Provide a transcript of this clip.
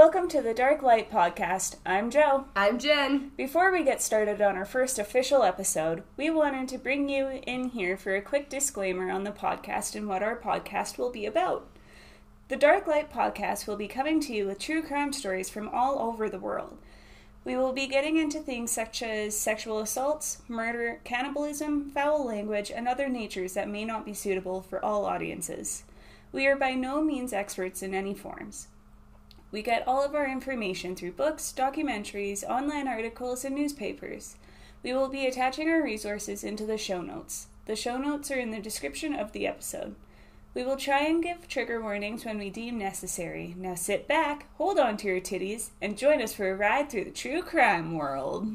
Welcome to the Dark Light Podcast. I'm Jo. I'm Jen. Before we get started on our first official episode, we wanted to bring you in here for a quick disclaimer on the podcast and what our podcast will be about. The Dark Light Podcast will be coming to you with true crime stories from all over the world. We will be getting into things such as sexual assaults, murder, cannibalism, foul language, and other natures that may not be suitable for all audiences. We are by no means experts in any forms. We get all of our information through books, documentaries, online articles, and newspapers. We will be attaching our resources into the show notes. The show notes are in the description of the episode. We will try and give trigger warnings when we deem necessary. Now sit back, hold on to your titties, and join us for a ride through the true crime world.